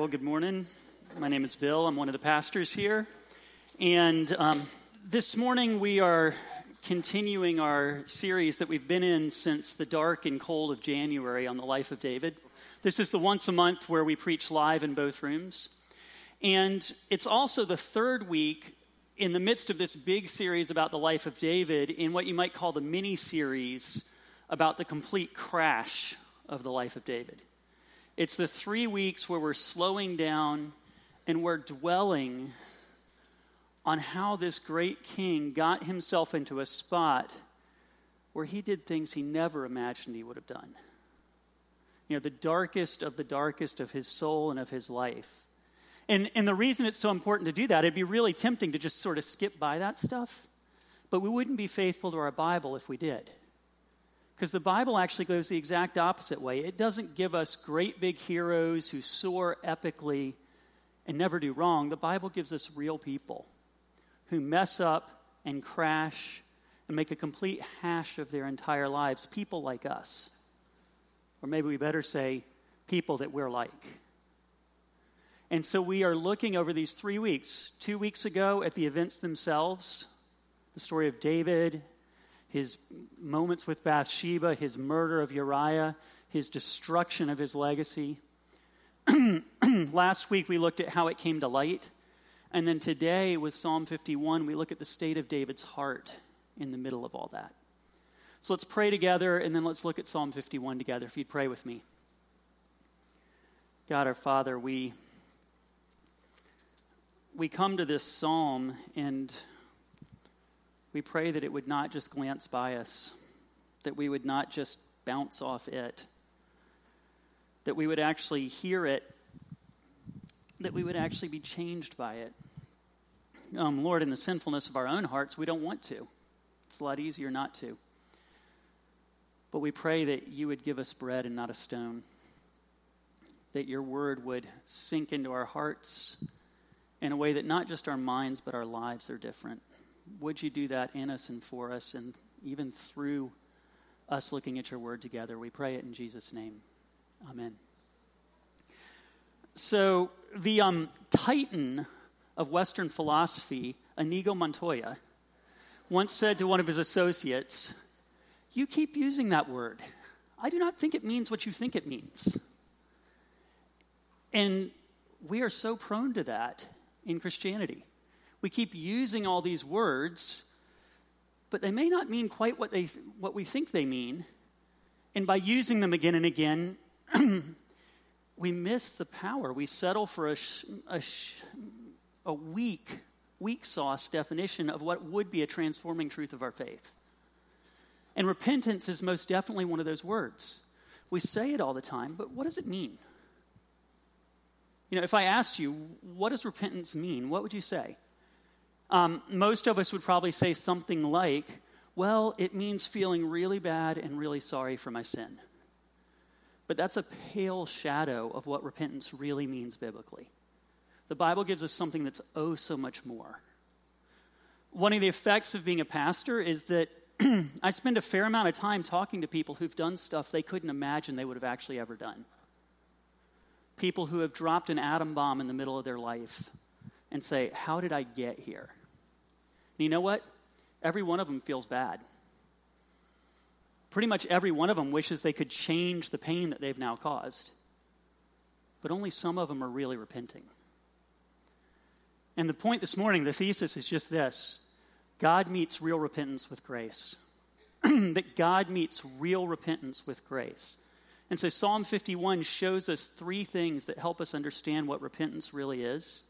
Well, good morning. My name is Bill. I'm one of the pastors here. And um, this morning we are continuing our series that we've been in since the dark and cold of January on the life of David. This is the once a month where we preach live in both rooms. And it's also the third week in the midst of this big series about the life of David in what you might call the mini series about the complete crash of the life of David. It's the three weeks where we're slowing down and we're dwelling on how this great king got himself into a spot where he did things he never imagined he would have done. You know, the darkest of the darkest of his soul and of his life. And, and the reason it's so important to do that, it'd be really tempting to just sort of skip by that stuff, but we wouldn't be faithful to our Bible if we did. Because the Bible actually goes the exact opposite way. It doesn't give us great big heroes who soar epically and never do wrong. The Bible gives us real people who mess up and crash and make a complete hash of their entire lives. People like us. Or maybe we better say, people that we're like. And so we are looking over these three weeks. Two weeks ago at the events themselves, the story of David his moments with Bathsheba, his murder of Uriah, his destruction of his legacy. Last week we looked at how it came to light. And then today with Psalm 51, we look at the state of David's heart in the middle of all that. So let's pray together and then let's look at Psalm 51 together. If you'd pray with me. God our Father, we we come to this psalm and we pray that it would not just glance by us, that we would not just bounce off it, that we would actually hear it, that we would actually be changed by it. Um, Lord, in the sinfulness of our own hearts, we don't want to. It's a lot easier not to. But we pray that you would give us bread and not a stone, that your word would sink into our hearts in a way that not just our minds, but our lives are different would you do that in us and for us, and even through us looking at your word together? We pray it in Jesus' name. Amen. So, the um, titan of Western philosophy, Inigo Montoya, once said to one of his associates, You keep using that word. I do not think it means what you think it means. And we are so prone to that in Christianity. We keep using all these words, but they may not mean quite what, they, what we think they mean. And by using them again and again, we miss the power. We settle for a, sh- a, sh- a weak, weak sauce definition of what would be a transforming truth of our faith. And repentance is most definitely one of those words. We say it all the time, but what does it mean? You know, if I asked you, what does repentance mean? What would you say? Um, most of us would probably say something like, well, it means feeling really bad and really sorry for my sin. But that's a pale shadow of what repentance really means biblically. The Bible gives us something that's oh so much more. One of the effects of being a pastor is that I spend a fair amount of time talking to people who've done stuff they couldn't imagine they would have actually ever done. People who have dropped an atom bomb in the middle of their life and say, How did I get here? And you know what? Every one of them feels bad. Pretty much every one of them wishes they could change the pain that they've now caused. But only some of them are really repenting. And the point this morning, the thesis is just this God meets real repentance with grace. that God meets real repentance with grace. And so Psalm 51 shows us three things that help us understand what repentance really is.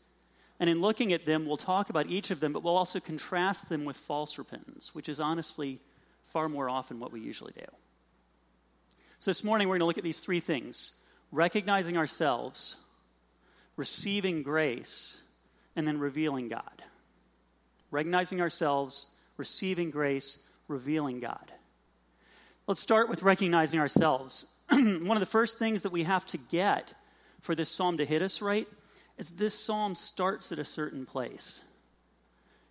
And in looking at them, we'll talk about each of them, but we'll also contrast them with false repentance, which is honestly far more often what we usually do. So this morning, we're going to look at these three things recognizing ourselves, receiving grace, and then revealing God. Recognizing ourselves, receiving grace, revealing God. Let's start with recognizing ourselves. One of the first things that we have to get for this psalm to hit us right is this psalm starts at a certain place.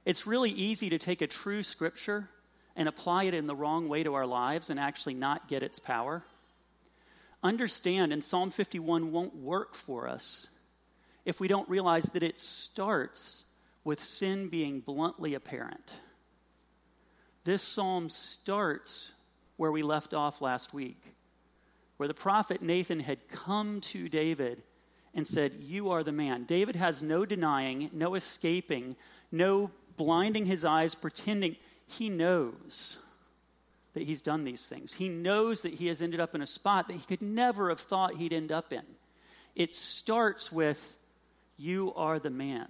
It's really easy to take a true scripture and apply it in the wrong way to our lives and actually not get its power. Understand, and Psalm 51 won't work for us if we don't realize that it starts with sin being bluntly apparent. This psalm starts where we left off last week, where the prophet Nathan had come to David and said, You are the man. David has no denying, no escaping, no blinding his eyes, pretending. He knows that he's done these things. He knows that he has ended up in a spot that he could never have thought he'd end up in. It starts with, You are the man.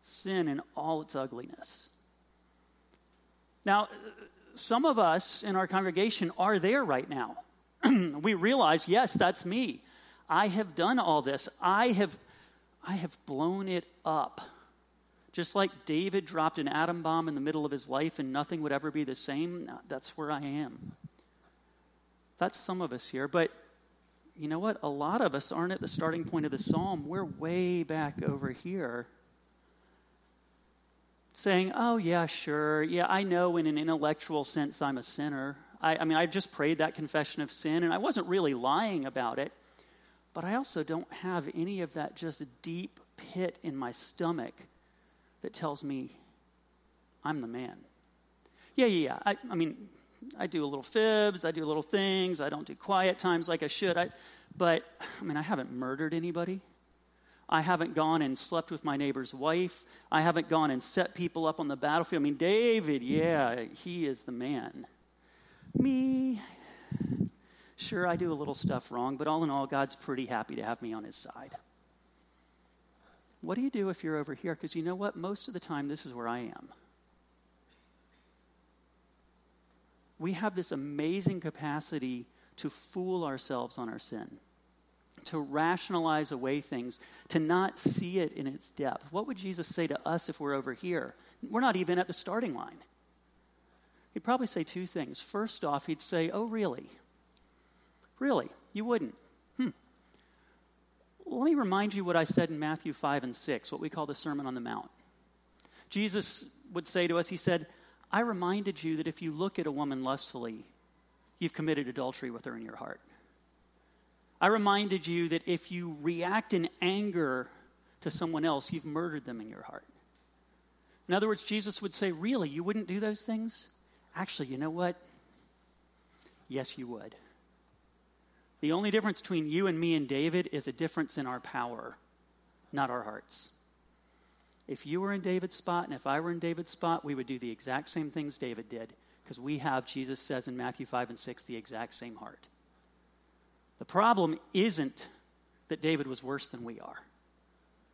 Sin in all its ugliness. Now, some of us in our congregation are there right now. we realize, yes, that's me. I have done all this. I have, I have blown it up. Just like David dropped an atom bomb in the middle of his life and nothing would ever be the same, that's where I am. That's some of us here. But you know what? A lot of us aren't at the starting point of the psalm. We're way back over here saying, oh, yeah, sure. Yeah, I know in an intellectual sense I'm a sinner. I, I mean, I just prayed that confession of sin and I wasn't really lying about it. But I also don't have any of that just deep pit in my stomach that tells me I'm the man. Yeah, yeah, yeah. I, I mean, I do a little fibs, I do a little things, I don't do quiet times like I should. I, but, I mean, I haven't murdered anybody. I haven't gone and slept with my neighbor's wife. I haven't gone and set people up on the battlefield. I mean, David, yeah, he is the man. Me, Sure, I do a little stuff wrong, but all in all, God's pretty happy to have me on his side. What do you do if you're over here? Because you know what? Most of the time, this is where I am. We have this amazing capacity to fool ourselves on our sin, to rationalize away things, to not see it in its depth. What would Jesus say to us if we're over here? We're not even at the starting line. He'd probably say two things. First off, he'd say, Oh, really? Really? You wouldn't? Hmm. Let me remind you what I said in Matthew 5 and 6, what we call the Sermon on the Mount. Jesus would say to us, He said, I reminded you that if you look at a woman lustfully, you've committed adultery with her in your heart. I reminded you that if you react in anger to someone else, you've murdered them in your heart. In other words, Jesus would say, Really, you wouldn't do those things? Actually, you know what? Yes, you would. The only difference between you and me and David is a difference in our power, not our hearts. If you were in David's spot and if I were in David's spot, we would do the exact same things David did because we have, Jesus says in Matthew 5 and 6, the exact same heart. The problem isn't that David was worse than we are.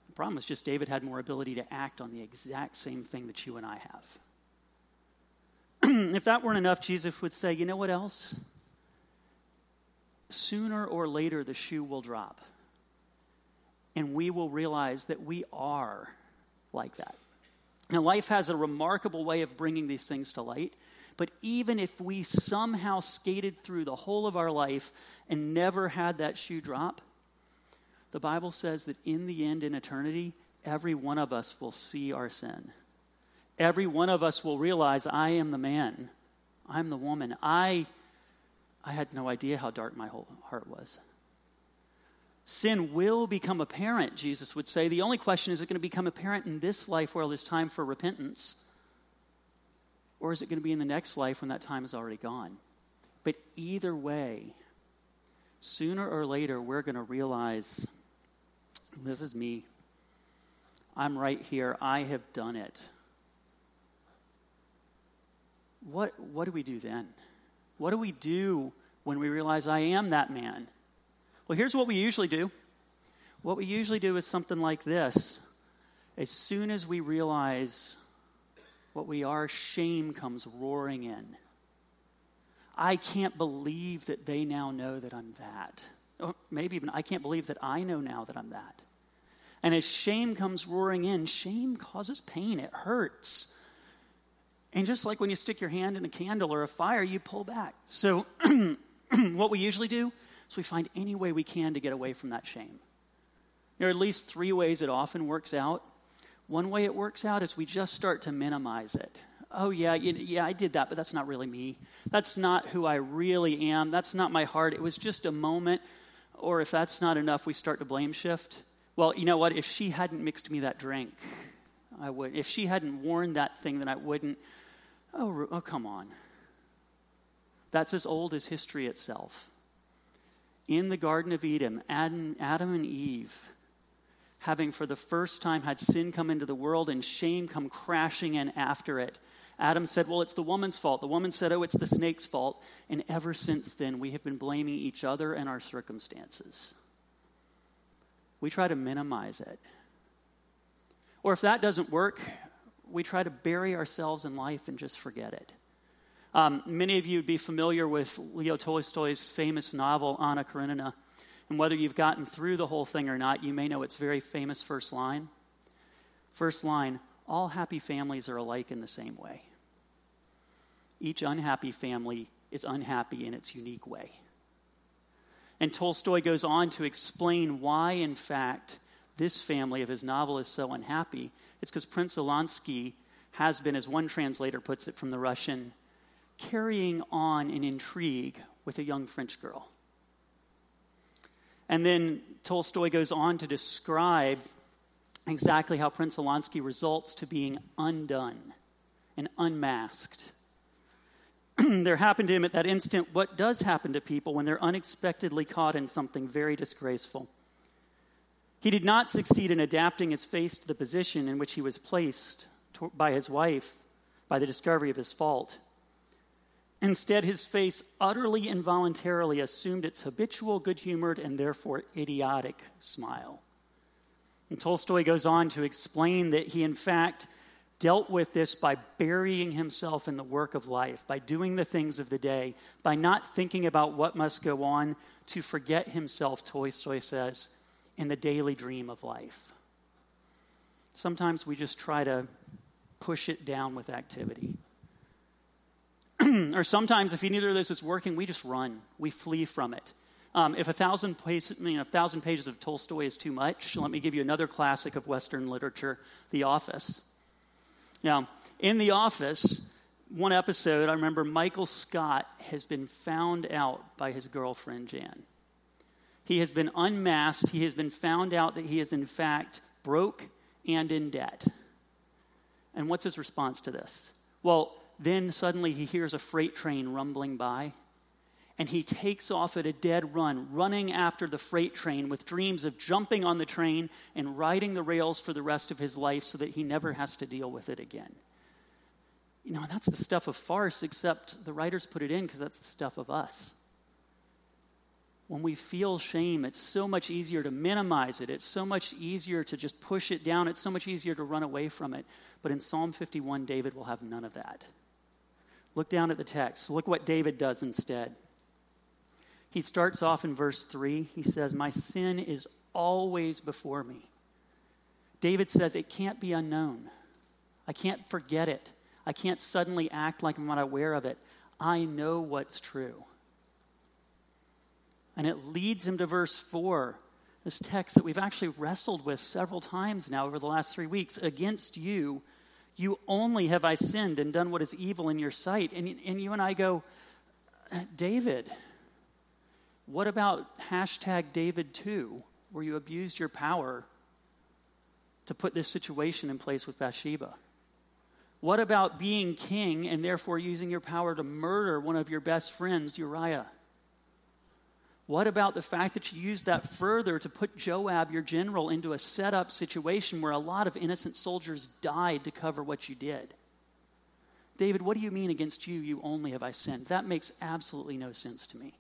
The problem is just David had more ability to act on the exact same thing that you and I have. if that weren't enough, Jesus would say, you know what else? Sooner or later the shoe will drop. And we will realize that we are like that. Now, life has a remarkable way of bringing these things to light. But even if we somehow skated through the whole of our life and never had that shoe drop, the Bible says that in the end, in eternity, every one of us will see our sin. Every one of us will realize, I am the man. I'm the woman. I I had no idea how dark my whole heart was. Sin will become apparent, Jesus would say. The only question is, it going to become apparent in this life where there's time for repentance? Or is it going to be in the next life when that time is already gone? But either way, sooner or later, we're going to realize this is me. I'm right here. I have done it. What, what do we do then? What do we do when we realize I am that man? Well, here's what we usually do. What we usually do is something like this. As soon as we realize what we are, shame comes roaring in. I can't believe that they now know that I'm that. Or maybe even I can't believe that I know now that I'm that. And as shame comes roaring in, shame causes pain, it hurts. And just like when you stick your hand in a candle or a fire, you pull back. So, what we usually do is we find any way we can to get away from that shame. There are at least three ways it often works out. One way it works out is we just start to minimize it. Oh, yeah, yeah, I did that, but that's not really me. That's not who I really am. That's not my heart. It was just a moment. Or if that's not enough, we start to blame shift. well, you know what? If she hadn't mixed me that drink, I would. If she hadn't worn that thing, then I wouldn't. Oh, oh come on. That's as old as history itself. In the Garden of Eden, Adam, Adam and Eve, having for the first time had sin come into the world and shame come crashing in after it, Adam said, Well, it's the woman's fault. The woman said, Oh, it's the snake's fault. And ever since then, we have been blaming each other and our circumstances. We try to minimize it. Or if that doesn't work, we try to bury ourselves in life and just forget it. Um, many of you would be familiar with Leo Tolstoy's famous novel, Anna Karenina. And whether you've gotten through the whole thing or not, you may know its very famous first line. First line All happy families are alike in the same way. Each unhappy family is unhappy in its unique way. And Tolstoy goes on to explain why, in fact, this family of his novel is so unhappy. It's because Prince Oblonsky has been, as one translator puts it from the Russian, carrying on an intrigue with a young French girl. And then Tolstoy goes on to describe exactly how Prince Oblonsky results to being undone and unmasked. there happened to him at that instant what does happen to people when they're unexpectedly caught in something very disgraceful. He did not succeed in adapting his face to the position in which he was placed by his wife by the discovery of his fault. Instead, his face utterly involuntarily assumed its habitual good humored and therefore idiotic smile. And Tolstoy goes on to explain that he, in fact, dealt with this by burying himself in the work of life, by doing the things of the day, by not thinking about what must go on, to forget himself, Tolstoy says, in the daily dream of life. Sometimes we just try to push it down with activity. or sometimes, if neither of those is working, we just run. We flee from it. Um, if a thousand, a thousand pages of Tolstoy is too much, let me give you another classic of Western literature, The Office. Now, in The Office, one episode, I remember Michael Scott has been found out by his girlfriend, Jan. He has been unmasked. He has been found out that he is, in fact, broke and in debt. And what's his response to this? Well, then suddenly he hears a freight train rumbling by, and he takes off at a dead run, running after the freight train with dreams of jumping on the train and riding the rails for the rest of his life so that he never has to deal with it again. You know, that's the stuff of farce, except the writers put it in because that's the stuff of us. When we feel shame, it's so much easier to minimize it. It's so much easier to just push it down. It's so much easier to run away from it. But in Psalm 51, David will have none of that. Look down at the text. Look what David does instead. He starts off in verse 3. He says, My sin is always before me. David says, It can't be unknown. I can't forget it. I can't suddenly act like I'm not aware of it. I know what's true. And it leads him to verse 4, this text that we've actually wrestled with several times now over the last three weeks. Against you, you only have I sinned and done what is evil in your sight. And, and you and I go, David, what about hashtag David 2, where you abused your power to put this situation in place with Bathsheba? What about being king and therefore using your power to murder one of your best friends, Uriah? What about the fact that you used that further to put Joab, your general, into a setup situation where a lot of innocent soldiers died to cover what you did? David, what do you mean against you, you only have I sinned? That makes absolutely no sense to me.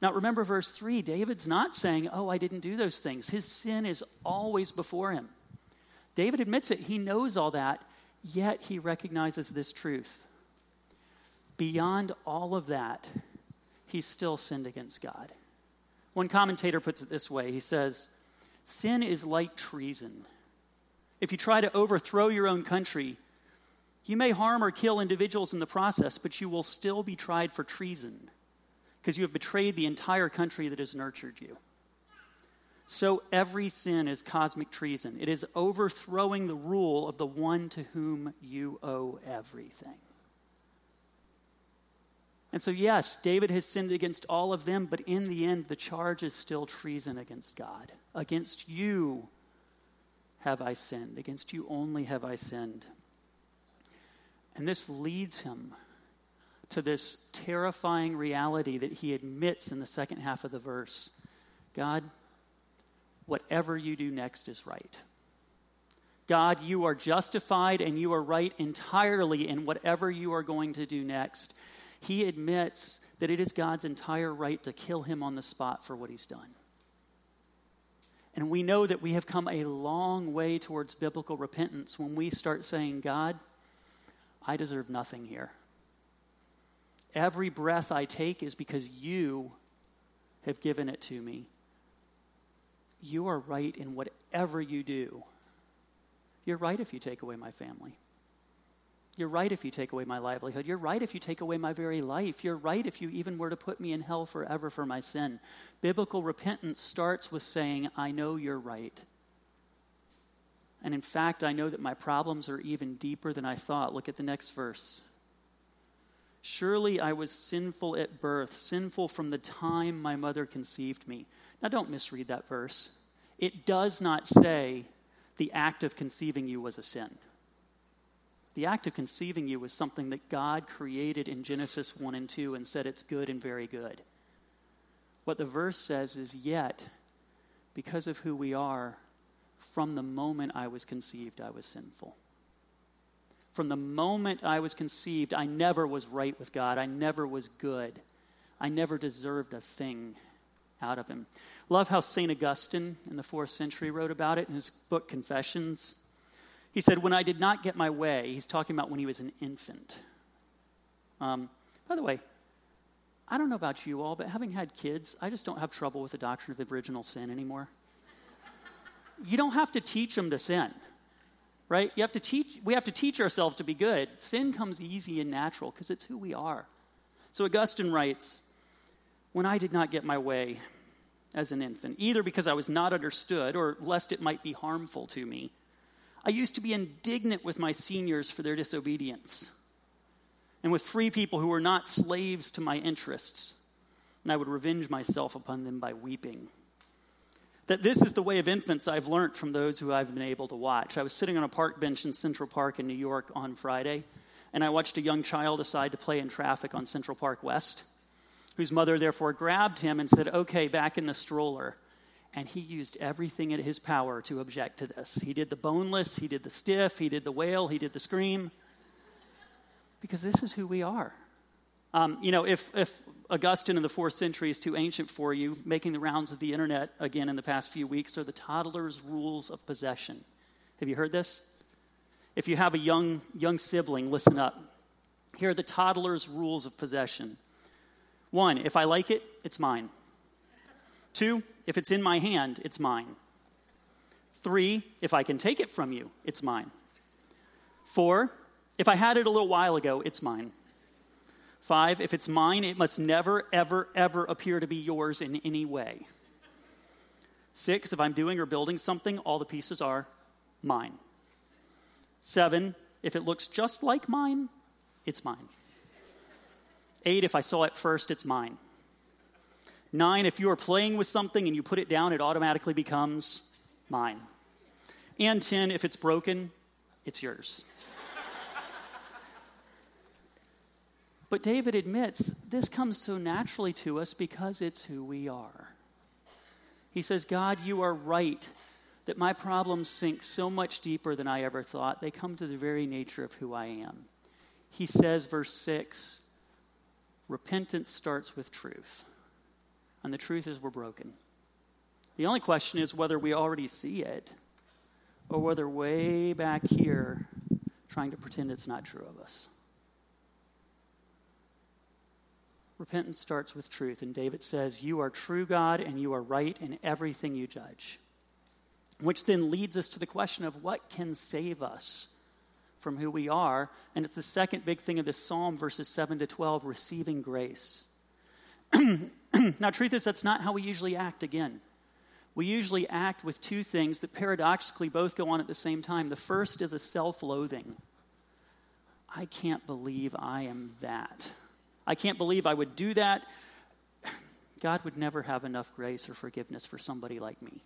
Now, remember verse 3 David's not saying, Oh, I didn't do those things. His sin is always before him. David admits it. He knows all that, yet he recognizes this truth. Beyond all of that, he still sinned against God. One commentator puts it this way he says, Sin is like treason. If you try to overthrow your own country, you may harm or kill individuals in the process, but you will still be tried for treason because you have betrayed the entire country that has nurtured you. So every sin is cosmic treason. It is overthrowing the rule of the one to whom you owe everything. And so, yes, David has sinned against all of them, but in the end, the charge is still treason against God. Against you have I sinned. Against you only have I sinned. And this leads him to this terrifying reality that he admits in the second half of the verse God, whatever you do next is right. God, you are justified and you are right entirely in whatever you are going to do next. He admits that it is God's entire right to kill him on the spot for what he's done. And we know that we have come a long way towards biblical repentance when we start saying, God, I deserve nothing here. Every breath I take is because you have given it to me. You are right in whatever you do. You're right if you take away my family. You're right if you take away my livelihood. You're right if you take away my very life. You're right if you even were to put me in hell forever for my sin. Biblical repentance starts with saying, I know you're right. And in fact, I know that my problems are even deeper than I thought. Look at the next verse. Surely I was sinful at birth, sinful from the time my mother conceived me. Now, don't misread that verse. It does not say the act of conceiving you was a sin. The act of conceiving you was something that God created in Genesis 1 and 2 and said it's good and very good. What the verse says is, yet, because of who we are, from the moment I was conceived, I was sinful. From the moment I was conceived, I never was right with God. I never was good. I never deserved a thing out of Him. Love how St. Augustine in the fourth century wrote about it in his book Confessions. He said, When I did not get my way, he's talking about when he was an infant. Um, by the way, I don't know about you all, but having had kids, I just don't have trouble with the doctrine of original sin anymore. you don't have to teach them to sin, right? You have to teach, we have to teach ourselves to be good. Sin comes easy and natural because it's who we are. So Augustine writes, When I did not get my way as an infant, either because I was not understood or lest it might be harmful to me, I used to be indignant with my seniors for their disobedience and with free people who were not slaves to my interests, and I would revenge myself upon them by weeping. That this is the way of infants I've learned from those who I've been able to watch. I was sitting on a park bench in Central Park in New York on Friday, and I watched a young child decide to play in traffic on Central Park West, whose mother therefore grabbed him and said, Okay, back in the stroller. And he used everything in his power to object to this. He did the boneless, he did the stiff, he did the wail, he did the scream. Because this is who we are. Um, you know, if, if Augustine in the fourth century is too ancient for you, making the rounds of the internet again in the past few weeks are the toddler's rules of possession. Have you heard this? If you have a young, young sibling, listen up. Here are the toddler's rules of possession. One, if I like it, it's mine. Two, if it's in my hand, it's mine. Three, if I can take it from you, it's mine. Four, if I had it a little while ago, it's mine. Five, if it's mine, it must never, ever, ever appear to be yours in any way. Six, if I'm doing or building something, all the pieces are mine. Seven, if it looks just like mine, it's mine. Eight, if I saw it first, it's mine. Nine, if you are playing with something and you put it down, it automatically becomes mine. And 10, if it's broken, it's yours. but David admits this comes so naturally to us because it's who we are. He says, God, you are right that my problems sink so much deeper than I ever thought. They come to the very nature of who I am. He says, verse 6 repentance starts with truth. And the truth is, we're broken. The only question is whether we already see it or whether way back here trying to pretend it's not true of us. Repentance starts with truth, and David says, You are true, God, and you are right in everything you judge. Which then leads us to the question of what can save us from who we are. And it's the second big thing of this psalm, verses 7 to 12, receiving grace. now, truth is, that's not how we usually act again. We usually act with two things that paradoxically both go on at the same time. The first is a self loathing. I can't believe I am that. I can't believe I would do that. God would never have enough grace or forgiveness for somebody like me.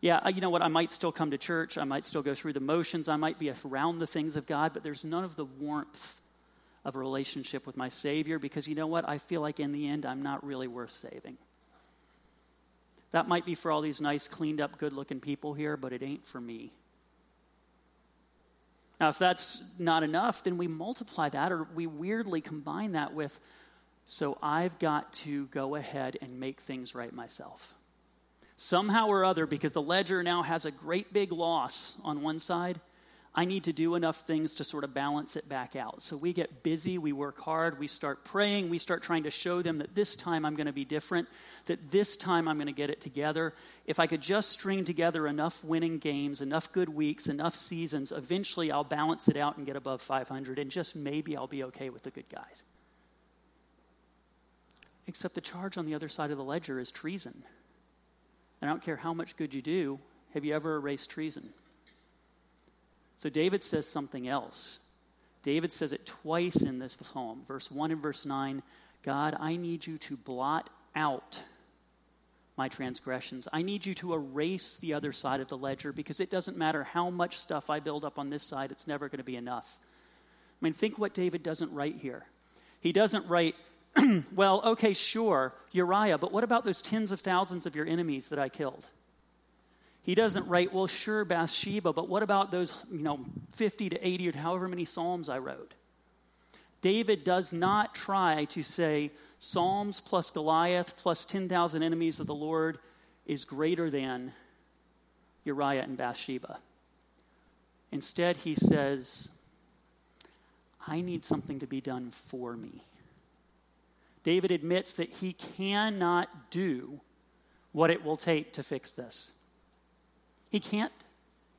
Yeah, you know what? I might still come to church. I might still go through the motions. I might be around the things of God, but there's none of the warmth of a relationship with my Savior because you know what? I feel like in the end, I'm not really worth saving. That might be for all these nice, cleaned up, good looking people here, but it ain't for me. Now, if that's not enough, then we multiply that or we weirdly combine that with, so I've got to go ahead and make things right myself. Somehow or other, because the ledger now has a great big loss on one side, I need to do enough things to sort of balance it back out. So we get busy, we work hard, we start praying, we start trying to show them that this time I'm going to be different, that this time I'm going to get it together. If I could just string together enough winning games, enough good weeks, enough seasons, eventually I'll balance it out and get above 500, and just maybe I'll be okay with the good guys. Except the charge on the other side of the ledger is treason. And I don't care how much good you do, have you ever erased treason? So David says something else. David says it twice in this psalm, verse 1 and verse 9 God, I need you to blot out my transgressions. I need you to erase the other side of the ledger because it doesn't matter how much stuff I build up on this side, it's never going to be enough. I mean, think what David doesn't write here. He doesn't write, well, okay, sure, Uriah, but what about those tens of thousands of your enemies that I killed? He doesn't write, well, sure, Bathsheba, but what about those, you know, 50 to 80 or however many Psalms I wrote? David does not try to say Psalms plus Goliath plus 10,000 enemies of the Lord is greater than Uriah and Bathsheba. Instead, he says, I need something to be done for me. David admits that he cannot do what it will take to fix this. He can't.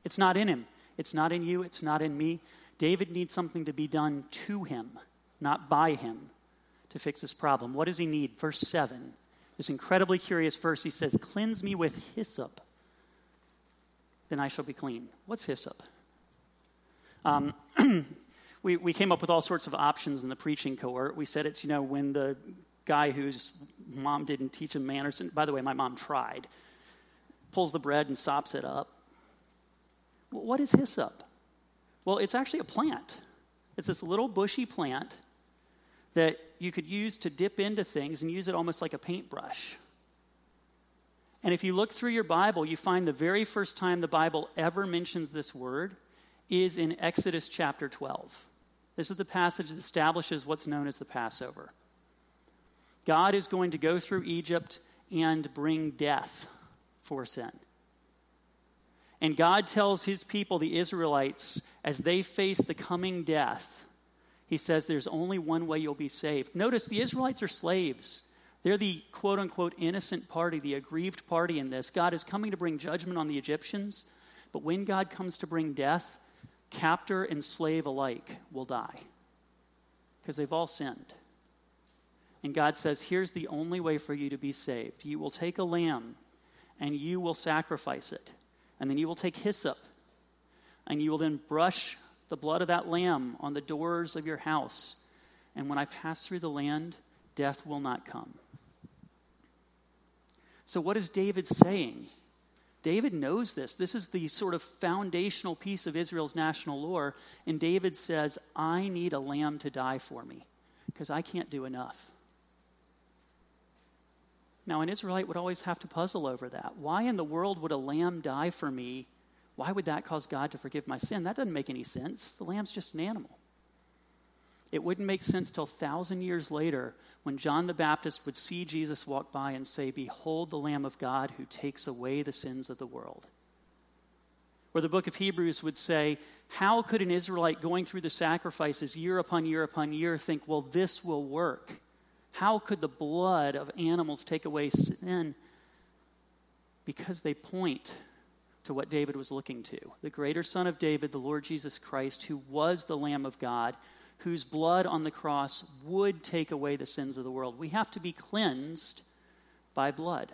It's not in him. It's not in you. It's not in me. David needs something to be done to him, not by him, to fix this problem. What does he need? Verse 7. This incredibly curious verse, he says, Cleanse me with hyssop, then I shall be clean. What's hyssop? Um, we, we came up with all sorts of options in the preaching cohort. We said it's, you know, when the guy whose mom didn't teach him manners, and by the way, my mom tried pulls the bread and sops it up. What is hyssop? Well, it's actually a plant. It's this little bushy plant that you could use to dip into things and use it almost like a paintbrush. And if you look through your Bible, you find the very first time the Bible ever mentions this word is in Exodus chapter 12. This is the passage that establishes what's known as the Passover. God is going to go through Egypt and bring death for sin. And God tells his people, the Israelites, as they face the coming death, he says, There's only one way you'll be saved. Notice the Israelites are slaves. They're the quote unquote innocent party, the aggrieved party in this. God is coming to bring judgment on the Egyptians, but when God comes to bring death, captor and slave alike will die because they've all sinned. And God says, Here's the only way for you to be saved. You will take a lamb and you will sacrifice it. And then you will take hyssop, and you will then brush the blood of that lamb on the doors of your house. And when I pass through the land, death will not come. So, what is David saying? David knows this. This is the sort of foundational piece of Israel's national lore. And David says, I need a lamb to die for me because I can't do enough. Now, an Israelite would always have to puzzle over that. Why in the world would a lamb die for me? Why would that cause God to forgive my sin? That doesn't make any sense. The lamb's just an animal. It wouldn't make sense till thousand years later when John the Baptist would see Jesus walk by and say, Behold the Lamb of God who takes away the sins of the world. Or the book of Hebrews would say, How could an Israelite going through the sacrifices year upon year upon year think, Well, this will work? How could the blood of animals take away sin? Because they point to what David was looking to the greater Son of David, the Lord Jesus Christ, who was the Lamb of God, whose blood on the cross would take away the sins of the world. We have to be cleansed by blood.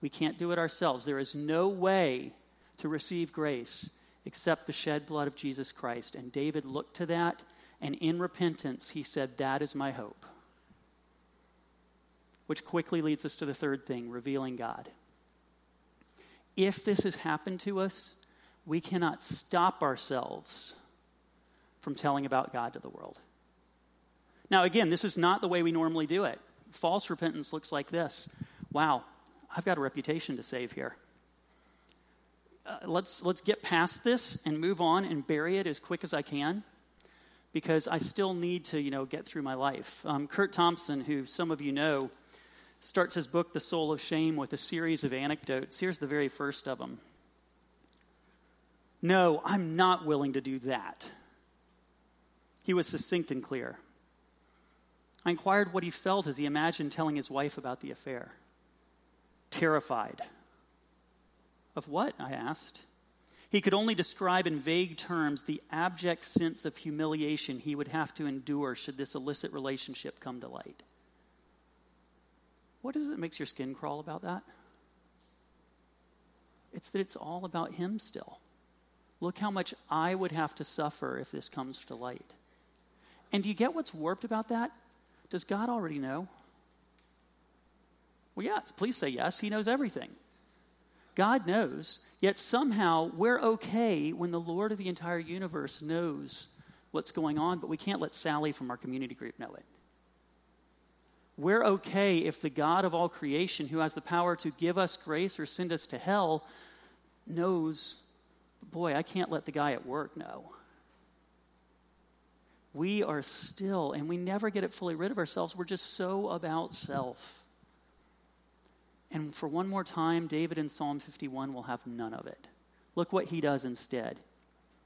We can't do it ourselves. There is no way to receive grace except the shed blood of Jesus Christ. And David looked to that And in repentance, he said, That is my hope. Which quickly leads us to the third thing revealing God. If this has happened to us, we cannot stop ourselves from telling about God to the world. Now, again, this is not the way we normally do it. False repentance looks like this Wow, I've got a reputation to save here. Uh, let's, let's get past this and move on and bury it as quick as I can because I still need to, you know, get through my life. Um, Curt Thompson, who some of you know, starts his book, The Soul of Shame, with a series of anecdotes. Here's the very first of them. No, I'm not willing to do that. He was succinct and clear. I inquired what he felt as he imagined telling his wife about the affair. Terrified. Of what? I asked. He could only describe in vague terms the abject sense of humiliation he would have to endure should this illicit relationship come to light. What is it that makes your skin crawl about that? It's that it's all about him still. Look how much I would have to suffer if this comes to light. And do you get what's warped about that? Does God already know? Well, yes, please say yes. He knows everything. God knows, yet somehow we're okay when the Lord of the entire universe knows what's going on, but we can't let Sally from our community group know it. We're okay if the God of all creation, who has the power to give us grace or send us to hell, knows, boy, I can't let the guy at work know we are still, and we never get it fully rid of ourselves. We're just so about self. And for one more time, David in Psalm 51 will have none of it. Look what he does instead.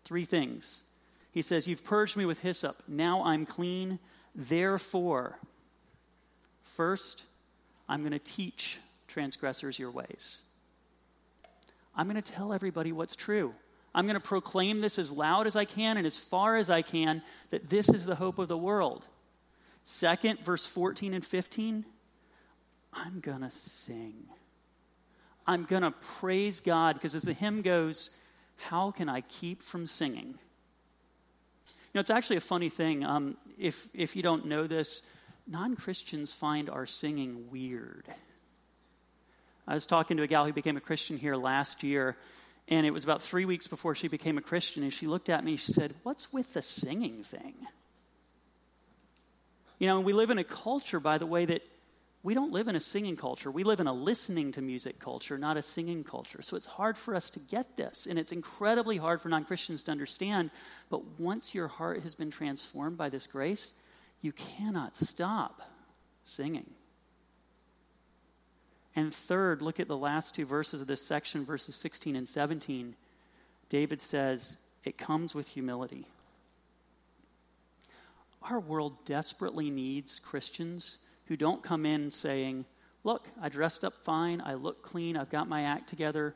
Three things. He says, You've purged me with hyssop. Now I'm clean. Therefore, first, I'm going to teach transgressors your ways. I'm going to tell everybody what's true. I'm going to proclaim this as loud as I can and as far as I can that this is the hope of the world. Second, verse 14 and 15, I'm going to sing. I'm going to praise God because as the hymn goes, how can I keep from singing? You know, it's actually a funny thing. Um, if, if you don't know this, non Christians find our singing weird. I was talking to a gal who became a Christian here last year, and it was about three weeks before she became a Christian, and she looked at me and she said, What's with the singing thing? You know, we live in a culture, by the way, that we don't live in a singing culture. We live in a listening to music culture, not a singing culture. So it's hard for us to get this, and it's incredibly hard for non Christians to understand. But once your heart has been transformed by this grace, you cannot stop singing. And third, look at the last two verses of this section, verses 16 and 17. David says, It comes with humility. Our world desperately needs Christians who don't come in saying, Look, I dressed up fine, I look clean, I've got my act together.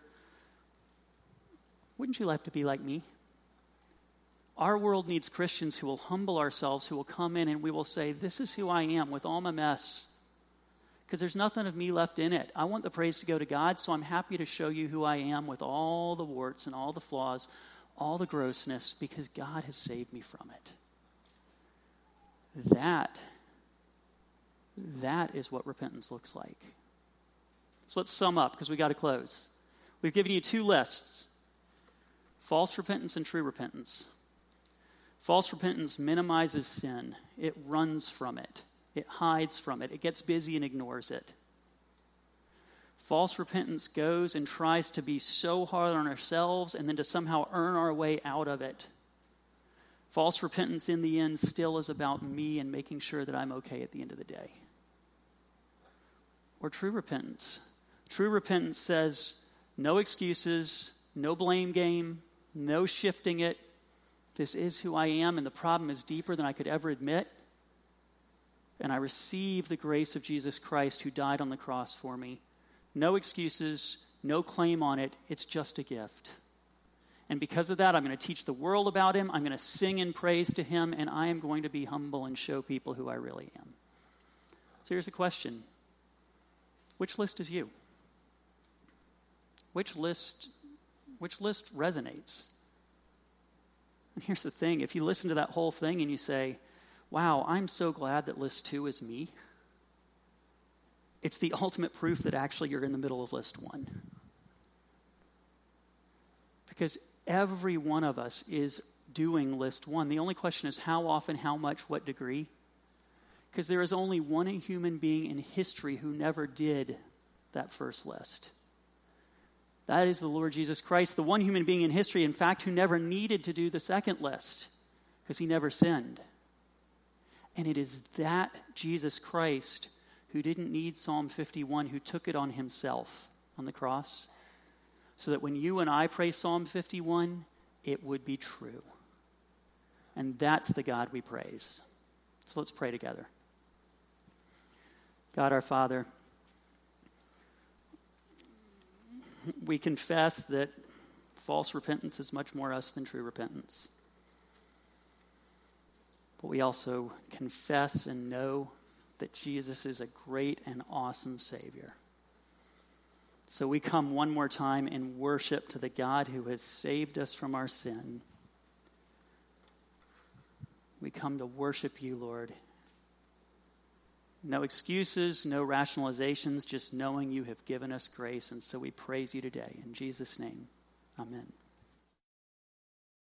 Wouldn't you like to be like me? Our world needs Christians who will humble ourselves, who will come in and we will say, This is who I am with all my mess because there's nothing of me left in it. I want the praise to go to God, so I'm happy to show you who I am with all the warts and all the flaws, all the grossness, because God has saved me from it. That, that is what repentance looks like. So let's sum up because we got to close. We've given you two lists false repentance and true repentance. False repentance minimizes sin, it runs from it. It hides from it, it gets busy and ignores it. False repentance goes and tries to be so hard on ourselves and then to somehow earn our way out of it. False repentance, in the end, still is about me and making sure that I'm okay at the end of the day. Or true repentance. True repentance says no excuses, no blame game, no shifting it. This is who I am, and the problem is deeper than I could ever admit and I receive the grace of Jesus Christ who died on the cross for me. No excuses, no claim on it. It's just a gift. And because of that, I'm going to teach the world about him. I'm going to sing in praise to him, and I am going to be humble and show people who I really am. So here's the question Which list is you? Which list, which list resonates? And here's the thing if you listen to that whole thing and you say, wow, I'm so glad that list two is me, it's the ultimate proof that actually you're in the middle of list one. Because every one of us is doing list one. The only question is how often, how much, what degree? Because there is only one human being in history who never did that first list. That is the Lord Jesus Christ, the one human being in history, in fact, who never needed to do the second list because he never sinned. And it is that Jesus Christ who didn't need Psalm 51, who took it on himself on the cross, so that when you and I pray Psalm 51, it would be true. And that's the God we praise. So let's pray together. God our Father, we confess that false repentance is much more us than true repentance. But we also confess and know that Jesus is a great and awesome Savior. So we come one more time in worship to the God who has saved us from our sin. We come to worship you, Lord. No excuses, no rationalizations, just knowing you have given us grace. And so we praise you today. In Jesus' name, amen.